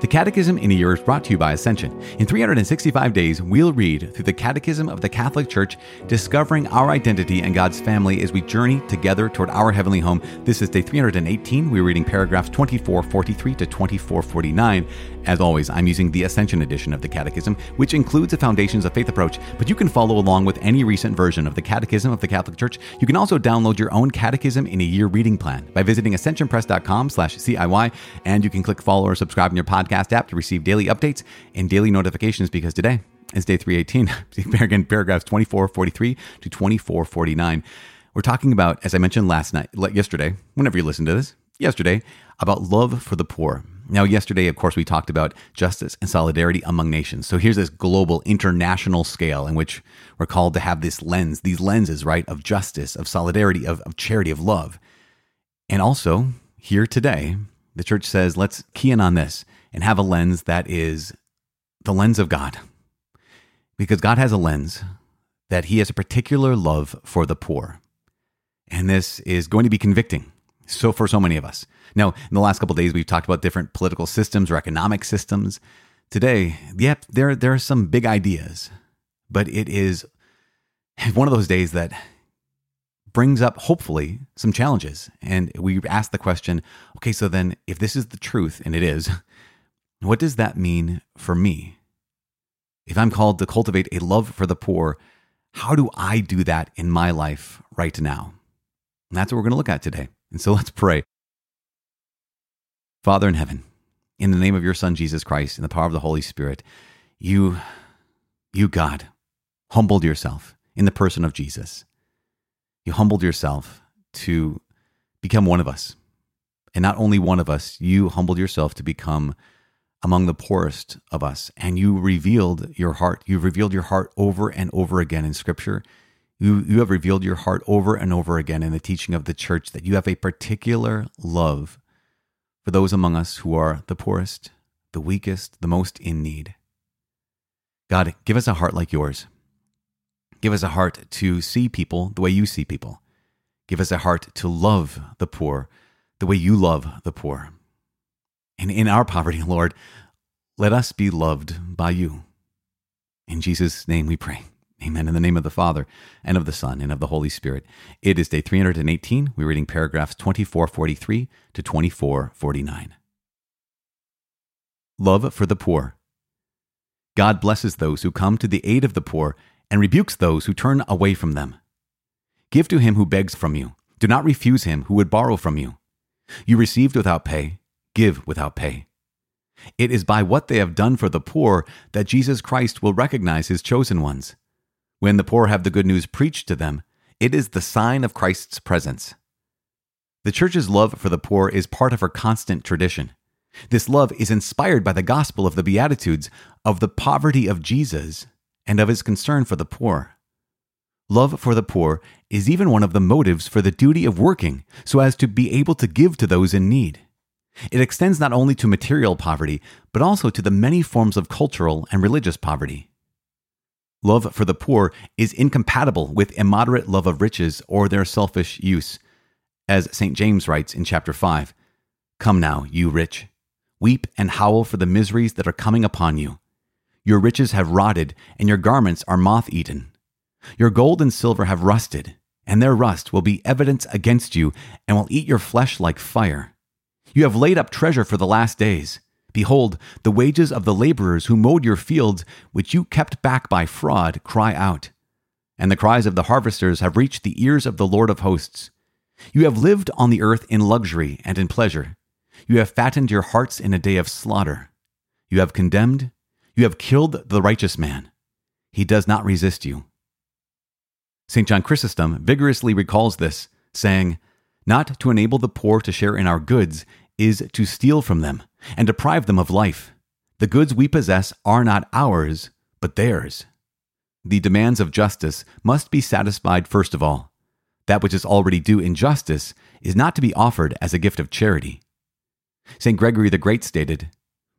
The Catechism in a Year is brought to you by Ascension. In 365 days, we'll read through the Catechism of the Catholic Church, discovering our identity and God's family as we journey together toward our heavenly home. This is day 318. We're reading paragraphs 2443 to 2449. As always, I'm using the Ascension edition of the Catechism, which includes a Foundations of Faith approach, but you can follow along with any recent version of the Catechism of the Catholic Church. You can also download your own Catechism in a Year reading plan by visiting ascensionpress.com slash CIY, and you can click follow or subscribe in your podcast app to receive daily updates and daily notifications because today is day 318. Again, paragraphs 2443 to 2449. We're talking about, as I mentioned last night, yesterday, whenever you listen to this, yesterday, about love for the poor. Now, yesterday, of course, we talked about justice and solidarity among nations. So here's this global international scale in which we're called to have this lens, these lenses, right, of justice, of solidarity, of, of charity, of love. And also, here today, the church says, let's key in on this and have a lens that is the lens of God. Because God has a lens that He has a particular love for the poor. And this is going to be convicting. So, for so many of us. Now, in the last couple days, we've talked about different political systems or economic systems. Today, yep, there, there are some big ideas, but it is one of those days that brings up, hopefully, some challenges. And we ask the question okay, so then if this is the truth, and it is, what does that mean for me? If I'm called to cultivate a love for the poor, how do I do that in my life right now? And that's what we're going to look at today. And so let's pray. Father in heaven, in the name of your Son, Jesus Christ, in the power of the Holy Spirit, you, you, God, humbled yourself in the person of Jesus. You humbled yourself to become one of us. And not only one of us, you humbled yourself to become among the poorest of us. And you revealed your heart. You've revealed your heart over and over again in Scripture. You, you have revealed your heart over and over again in the teaching of the church that you have a particular love for those among us who are the poorest, the weakest, the most in need. God, give us a heart like yours. Give us a heart to see people the way you see people. Give us a heart to love the poor the way you love the poor. And in our poverty, Lord, let us be loved by you. In Jesus' name we pray. Amen. In the name of the Father, and of the Son, and of the Holy Spirit. It is day 318. We're reading paragraphs 2443 to 2449. Love for the poor. God blesses those who come to the aid of the poor and rebukes those who turn away from them. Give to him who begs from you. Do not refuse him who would borrow from you. You received without pay give without pay. It is by what they have done for the poor that Jesus Christ will recognize his chosen ones. When the poor have the good news preached to them, it is the sign of Christ's presence. The Church's love for the poor is part of her constant tradition. This love is inspired by the gospel of the Beatitudes, of the poverty of Jesus, and of his concern for the poor. Love for the poor is even one of the motives for the duty of working so as to be able to give to those in need. It extends not only to material poverty, but also to the many forms of cultural and religious poverty. Love for the poor is incompatible with immoderate love of riches or their selfish use. As St. James writes in chapter 5 Come now, you rich, weep and howl for the miseries that are coming upon you. Your riches have rotted, and your garments are moth eaten. Your gold and silver have rusted, and their rust will be evidence against you and will eat your flesh like fire. You have laid up treasure for the last days. Behold, the wages of the laborers who mowed your fields, which you kept back by fraud, cry out. And the cries of the harvesters have reached the ears of the Lord of hosts. You have lived on the earth in luxury and in pleasure. You have fattened your hearts in a day of slaughter. You have condemned, you have killed the righteous man. He does not resist you. St. John Chrysostom vigorously recalls this, saying, Not to enable the poor to share in our goods is to steal from them and deprive them of life. The goods we possess are not ours, but theirs. The demands of justice must be satisfied first of all. That which is already due in justice is not to be offered as a gift of charity. St. Gregory the Great stated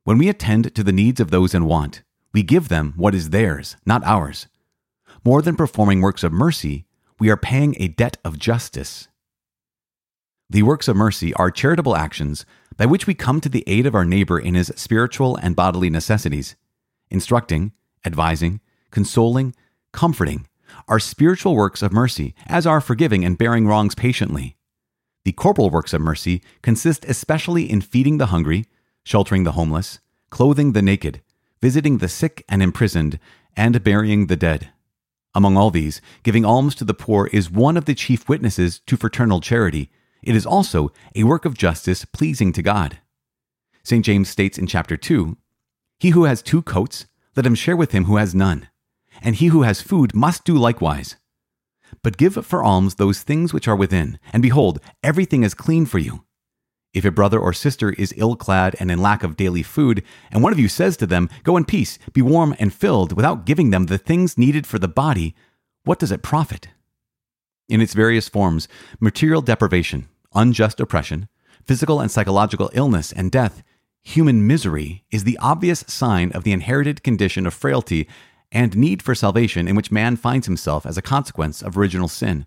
When we attend to the needs of those in want, we give them what is theirs, not ours. more than performing works of mercy, we are paying a debt of justice. The works of mercy are charitable actions by which we come to the aid of our neighbor in his spiritual and bodily necessities, instructing, advising, consoling, comforting, are spiritual works of mercy, as are forgiving and bearing wrongs patiently. The corporal works of mercy consist especially in feeding the hungry, sheltering the homeless, clothing the naked, visiting the sick and imprisoned, and burying the dead. Among all these, giving alms to the poor is one of the chief witnesses to fraternal charity. It is also a work of justice pleasing to God. St. James states in chapter 2 He who has two coats, let him share with him who has none and he who has food must do likewise. But give for alms those things which are within, and behold, everything is clean for you. If a brother or sister is ill clad and in lack of daily food, and one of you says to them, Go in peace, be warm and filled, without giving them the things needed for the body, what does it profit? In its various forms, material deprivation, unjust oppression, physical and psychological illness and death, human misery is the obvious sign of the inherited condition of frailty and need for salvation in which man finds himself as a consequence of original sin.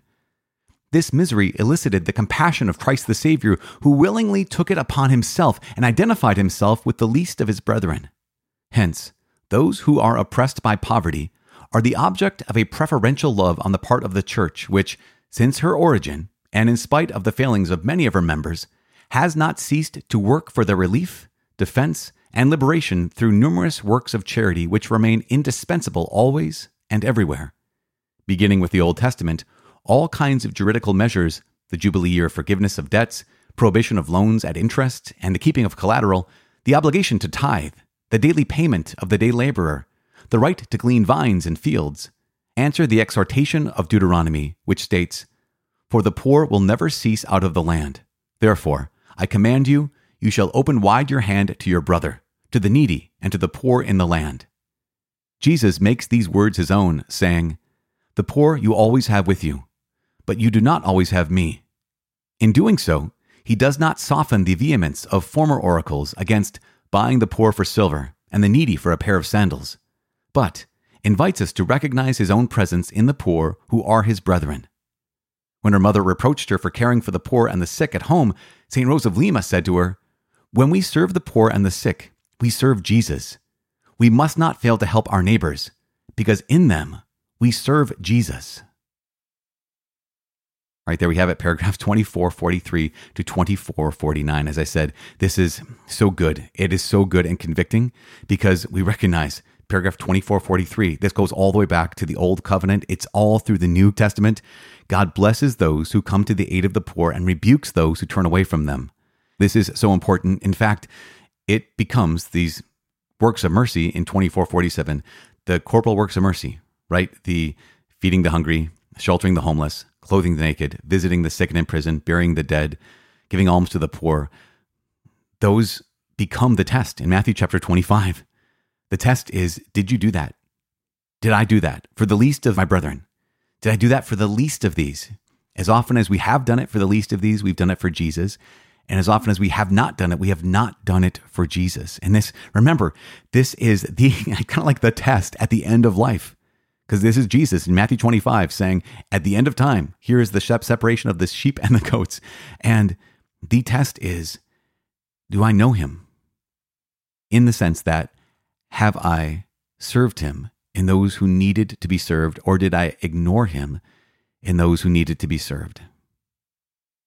This misery elicited the compassion of Christ the Savior, who willingly took it upon himself and identified himself with the least of his brethren. Hence, those who are oppressed by poverty are the object of a preferential love on the part of the Church, which, since her origin, and in spite of the failings of many of her members, has not ceased to work for their relief, defense, and liberation through numerous works of charity which remain indispensable always and everywhere. Beginning with the Old Testament, all kinds of juridical measures, the Jubilee year forgiveness of debts, prohibition of loans at interest, and the keeping of collateral, the obligation to tithe, the daily payment of the day laborer, the right to glean vines and fields, answer the exhortation of Deuteronomy, which states, For the poor will never cease out of the land. Therefore, I command you, you shall open wide your hand to your brother to the needy, and to the poor in the land. Jesus makes these words his own, saying, The poor you always have with you, but you do not always have me. In doing so, he does not soften the vehemence of former oracles against buying the poor for silver and the needy for a pair of sandals, but invites us to recognize his own presence in the poor who are his brethren. When her mother reproached her for caring for the poor and the sick at home, St. Rose of Lima said to her, When we serve the poor and the sick, we serve Jesus. We must not fail to help our neighbors because in them we serve Jesus. Right there we have it, paragraph 2443 to 2449. As I said, this is so good. It is so good and convicting because we recognize paragraph 2443. This goes all the way back to the Old Covenant. It's all through the New Testament. God blesses those who come to the aid of the poor and rebukes those who turn away from them. This is so important. In fact, it becomes these works of mercy in 2447, the corporal works of mercy, right? The feeding the hungry, sheltering the homeless, clothing the naked, visiting the sick and in prison, burying the dead, giving alms to the poor. Those become the test in Matthew chapter 25. The test is Did you do that? Did I do that for the least of my brethren? Did I do that for the least of these? As often as we have done it for the least of these, we've done it for Jesus. And as often as we have not done it, we have not done it for Jesus. And this, remember, this is the kind of like the test at the end of life. Because this is Jesus in Matthew 25 saying, at the end of time, here is the separation of the sheep and the goats. And the test is, do I know him? In the sense that, have I served him in those who needed to be served, or did I ignore him in those who needed to be served?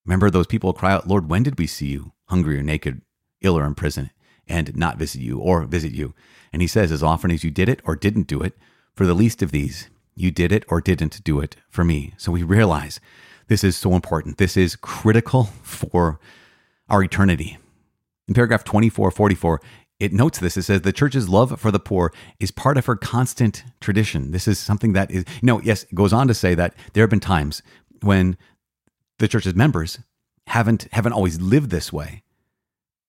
Remember those people cry out, Lord, when did we see you hungry or naked, ill or in prison, and not visit you or visit you? And he says, as often as you did it or didn't do it, for the least of these, you did it or didn't do it for me. So we realize this is so important. This is critical for our eternity. In paragraph 2444, it notes this. It says the church's love for the poor is part of her constant tradition. This is something that is, you know, yes, it goes on to say that there have been times when the church's members haven't haven't always lived this way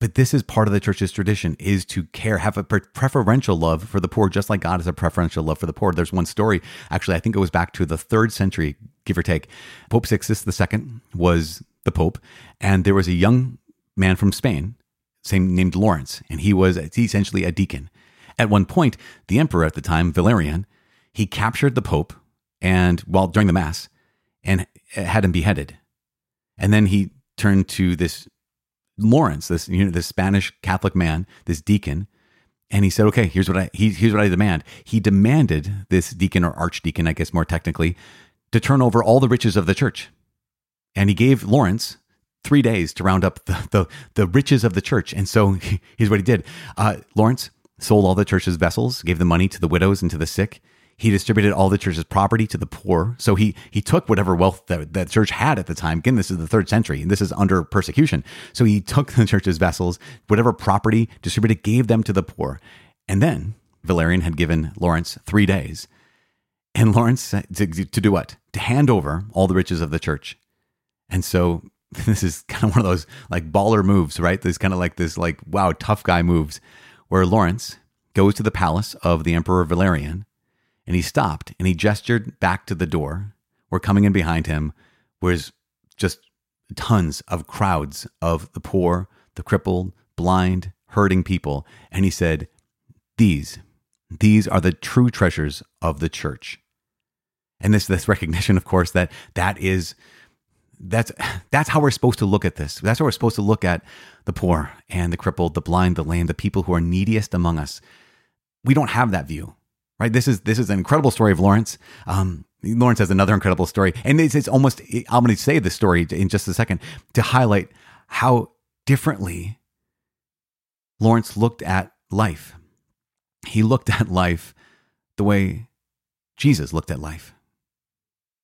but this is part of the church's tradition is to care have a preferential love for the poor just like god has a preferential love for the poor there's one story actually i think it was back to the third century give or take pope sixtus ii was the pope and there was a young man from spain same named lawrence and he was essentially a deacon at one point the emperor at the time valerian he captured the pope and while during the mass and had him beheaded. And then he turned to this Lawrence, this you know, this Spanish Catholic man, this deacon, and he said, "Okay, here's what I he, here's what I demand." He demanded this deacon or archdeacon, I guess more technically, to turn over all the riches of the church, and he gave Lawrence three days to round up the the, the riches of the church. And so here's what he did: uh, Lawrence sold all the church's vessels, gave the money to the widows and to the sick. He distributed all the church's property to the poor. So he he took whatever wealth that church had at the time. Again, this is the third century, and this is under persecution. So he took the church's vessels, whatever property distributed, gave them to the poor. And then Valerian had given Lawrence three days, and Lawrence to, to do what? To hand over all the riches of the church. And so this is kind of one of those like baller moves, right? This kind of like this like wow tough guy moves, where Lawrence goes to the palace of the Emperor Valerian and he stopped and he gestured back to the door where coming in behind him was just tons of crowds of the poor, the crippled, blind, hurting people. And he said, These, these are the true treasures of the church. And this, this recognition, of course, that that is that's that's how we're supposed to look at this. That's how we're supposed to look at the poor and the crippled, the blind, the lame, the people who are neediest among us. We don't have that view right? This is this is an incredible story of Lawrence. Um, Lawrence has another incredible story, and it's, it's almost. I'm going to say this story in just a second to highlight how differently Lawrence looked at life. He looked at life the way Jesus looked at life.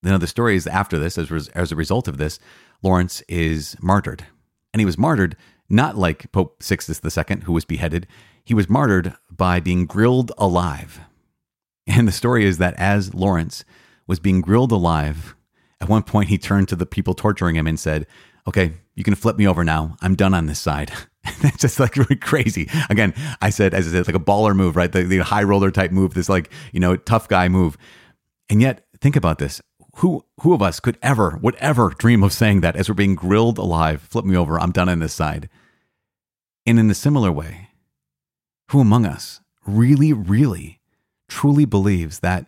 Now, the story is after this, as, as a result of this, Lawrence is martyred. And he was martyred not like Pope Sixtus II, who was beheaded. He was martyred by being grilled alive. And the story is that as Lawrence was being grilled alive, at one point he turned to the people torturing him and said, Okay, you can flip me over now. I'm done on this side. That's just like really crazy. Again, I said, as I said, like a baller move, right? The, the high roller type move, this like, you know, tough guy move. And yet, think about this. Who, who of us could ever, would ever dream of saying that as we're being grilled alive? Flip me over. I'm done on this side. And in a similar way, who among us really, really truly believes that,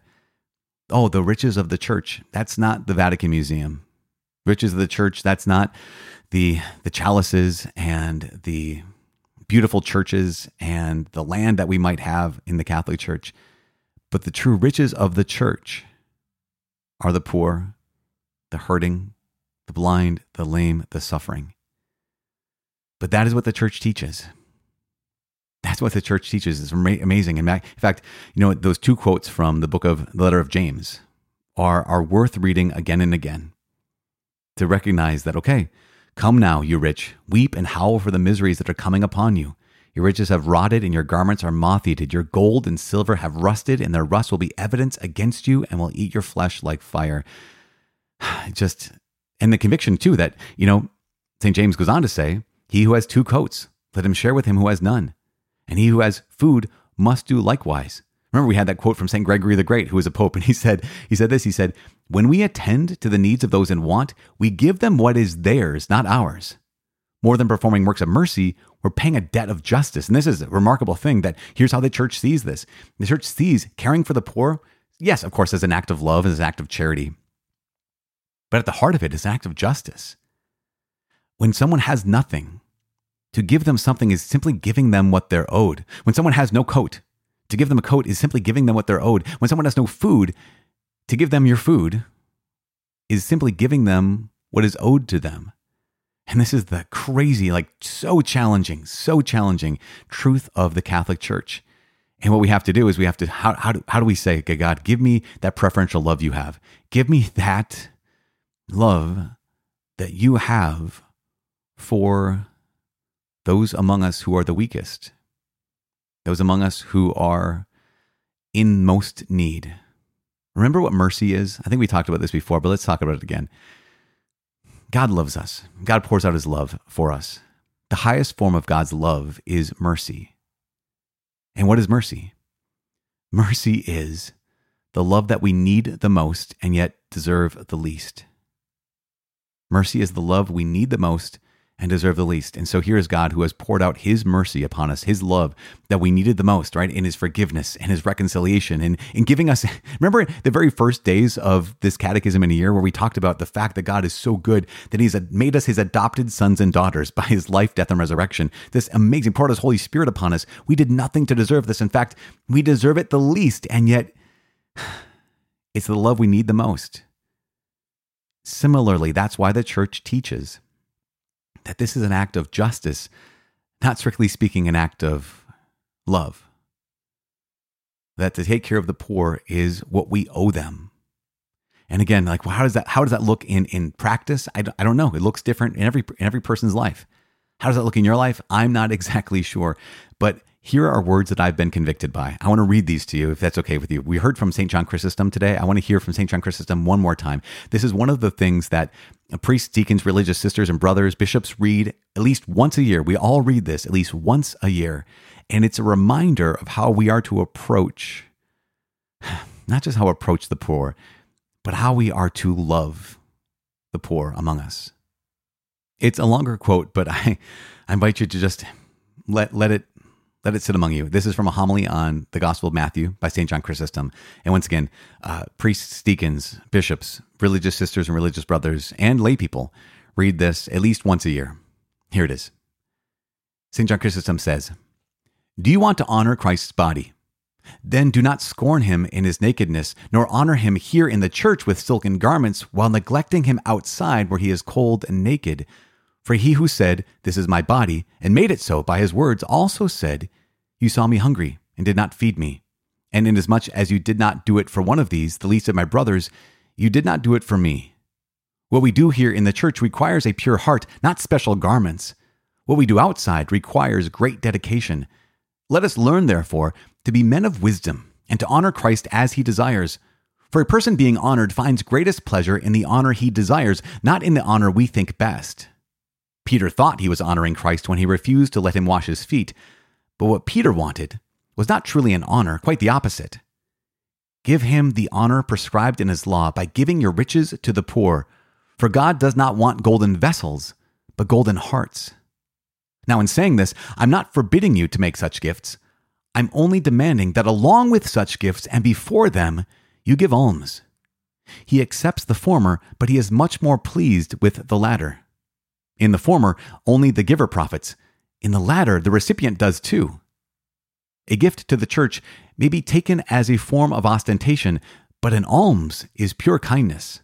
oh, the riches of the church, that's not the Vatican Museum. Riches of the church, that's not the, the chalices and the beautiful churches and the land that we might have in the Catholic Church. But the true riches of the church are the poor, the hurting, the blind, the lame, the suffering. But that is what the church teaches. That's what the church teaches. It's amazing. In fact, you know, those two quotes from the book of the letter of James are, are worth reading again and again to recognize that, okay, come now, you rich, weep and howl for the miseries that are coming upon you. Your riches have rotted and your garments are moth eaten. Your gold and silver have rusted, and their rust will be evidence against you and will eat your flesh like fire. Just, and the conviction too that, you know, St. James goes on to say, He who has two coats, let him share with him who has none and he who has food must do likewise. Remember, we had that quote from St. Gregory the Great, who was a pope, and he said, he said this, he said, When we attend to the needs of those in want, we give them what is theirs, not ours. More than performing works of mercy, we're paying a debt of justice. And this is a remarkable thing that here's how the church sees this. The church sees caring for the poor, yes, of course, as an act of love, as an act of charity. But at the heart of it is an act of justice. When someone has nothing, to give them something is simply giving them what they're owed. When someone has no coat, to give them a coat is simply giving them what they're owed. When someone has no food, to give them your food is simply giving them what is owed to them. And this is the crazy, like so challenging, so challenging truth of the Catholic Church. And what we have to do is we have to, how, how, do, how do we say, okay, God, give me that preferential love you have? Give me that love that you have for those among us who are the weakest, those among us who are in most need. Remember what mercy is? I think we talked about this before, but let's talk about it again. God loves us, God pours out his love for us. The highest form of God's love is mercy. And what is mercy? Mercy is the love that we need the most and yet deserve the least. Mercy is the love we need the most and deserve the least. And so here is God who has poured out his mercy upon us, his love that we needed the most, right? In his forgiveness and his reconciliation and in giving us, remember the very first days of this catechism in a year where we talked about the fact that God is so good that he's made us his adopted sons and daughters by his life, death, and resurrection. This amazing poured his Holy Spirit upon us. We did nothing to deserve this. In fact, we deserve it the least. And yet it's the love we need the most. Similarly, that's why the church teaches that this is an act of justice, not strictly speaking, an act of love. That to take care of the poor is what we owe them. And again, like, well, how does that how does that look in in practice? I I don't know. It looks different in every in every person's life. How does that look in your life? I'm not exactly sure, but here are words that I've been convicted by. I want to read these to you if that's okay with you. We heard from St. John Chrysostom today. I want to hear from St. John Chrysostom one more time. This is one of the things that priests, deacons, religious sisters, and brothers, bishops read at least once a year. We all read this at least once a year. And it's a reminder of how we are to approach, not just how approach the poor, but how we are to love the poor among us. It's a longer quote, but I, I invite you to just let, let it let it sit among you. This is from a homily on the Gospel of Matthew by St. John Chrysostom. And once again, uh, priests, deacons, bishops, religious sisters and religious brothers, and lay people read this at least once a year. Here it is. St. John Chrysostom says, Do you want to honor Christ's body? Then do not scorn him in his nakedness, nor honor him here in the church with silken garments, while neglecting him outside where he is cold and naked. For he who said, This is my body, and made it so by his words, also said, You saw me hungry, and did not feed me. And inasmuch as you did not do it for one of these, the least of my brothers, you did not do it for me. What we do here in the church requires a pure heart, not special garments. What we do outside requires great dedication. Let us learn, therefore, to be men of wisdom, and to honor Christ as he desires. For a person being honored finds greatest pleasure in the honor he desires, not in the honor we think best. Peter thought he was honoring Christ when he refused to let him wash his feet, but what Peter wanted was not truly an honor, quite the opposite. Give him the honor prescribed in his law by giving your riches to the poor, for God does not want golden vessels, but golden hearts. Now, in saying this, I'm not forbidding you to make such gifts. I'm only demanding that along with such gifts and before them, you give alms. He accepts the former, but he is much more pleased with the latter. In the former, only the giver profits. In the latter, the recipient does too. A gift to the church may be taken as a form of ostentation, but an alms is pure kindness.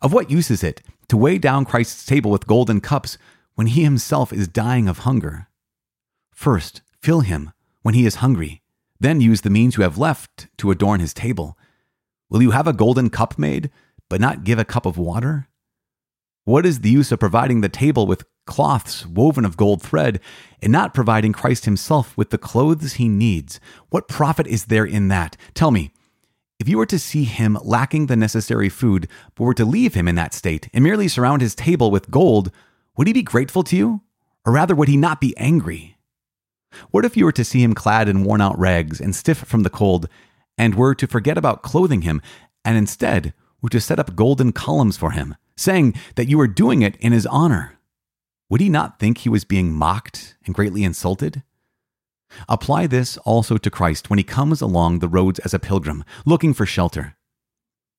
Of what use is it to weigh down Christ's table with golden cups when he himself is dying of hunger? First, fill him when he is hungry, then use the means you have left to adorn his table. Will you have a golden cup made, but not give a cup of water? What is the use of providing the table with cloths woven of gold thread and not providing Christ himself with the clothes he needs? What profit is there in that? Tell me, if you were to see him lacking the necessary food, but were to leave him in that state and merely surround his table with gold, would he be grateful to you? Or rather, would he not be angry? What if you were to see him clad in worn out rags and stiff from the cold, and were to forget about clothing him, and instead were to set up golden columns for him? saying that you were doing it in his honor. Would he not think he was being mocked and greatly insulted? Apply this also to Christ when he comes along the roads as a pilgrim, looking for shelter.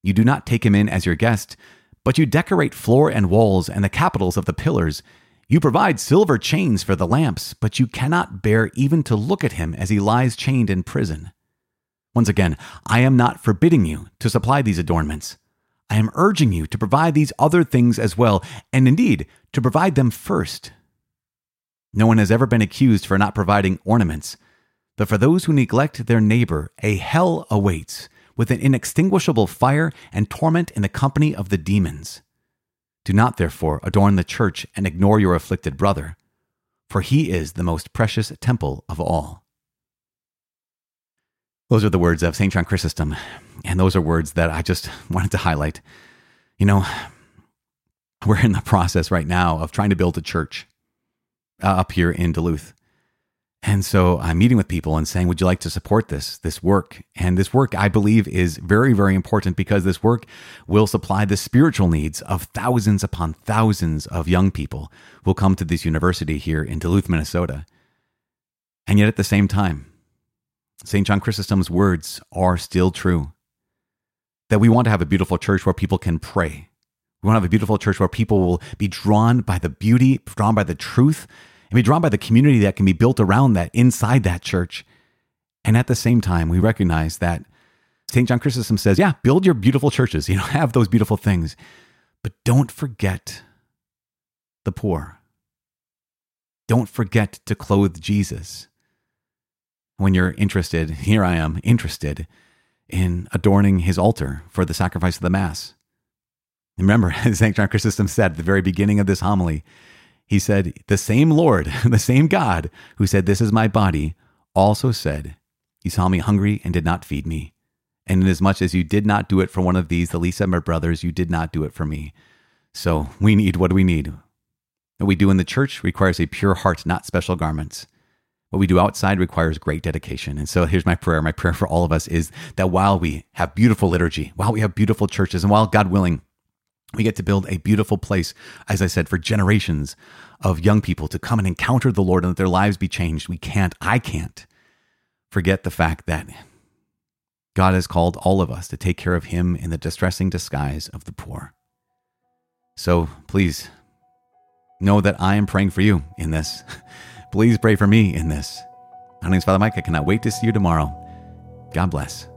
You do not take him in as your guest, but you decorate floor and walls and the capitals of the pillars. You provide silver chains for the lamps, but you cannot bear even to look at him as he lies chained in prison. Once again, I am not forbidding you to supply these adornments. I am urging you to provide these other things as well, and indeed, to provide them first. No one has ever been accused for not providing ornaments, but for those who neglect their neighbor, a hell awaits with an inextinguishable fire and torment in the company of the demons. Do not, therefore, adorn the church and ignore your afflicted brother, for he is the most precious temple of all. Those are the words of St. John Chrysostom. And those are words that I just wanted to highlight. You know, we're in the process right now of trying to build a church uh, up here in Duluth. And so I'm meeting with people and saying, would you like to support this, this work? And this work, I believe, is very, very important because this work will supply the spiritual needs of thousands upon thousands of young people who will come to this university here in Duluth, Minnesota. And yet at the same time, St. John Chrysostom's words are still true that we want to have a beautiful church where people can pray. We want to have a beautiful church where people will be drawn by the beauty, drawn by the truth, and be drawn by the community that can be built around that inside that church. And at the same time, we recognize that St. John Chrysostom says, yeah, build your beautiful churches, you know, have those beautiful things, but don't forget the poor. Don't forget to clothe Jesus. When you're interested, here I am, interested in adorning his altar for the sacrifice of the Mass. Remember, as St. John Chrysostom said at the very beginning of this homily, he said, The same Lord, the same God who said, This is my body, also said, You saw me hungry and did not feed me. And inasmuch as you did not do it for one of these, the least of my brothers, you did not do it for me. So we need what do we need? What we do in the church requires a pure heart, not special garments. What we do outside requires great dedication. And so here's my prayer. My prayer for all of us is that while we have beautiful liturgy, while we have beautiful churches, and while God willing, we get to build a beautiful place, as I said, for generations of young people to come and encounter the Lord and that their lives be changed. We can't, I can't forget the fact that God has called all of us to take care of Him in the distressing disguise of the poor. So please know that I am praying for you in this. please pray for me in this. My name is Father Mike. I cannot wait to see you tomorrow. God bless.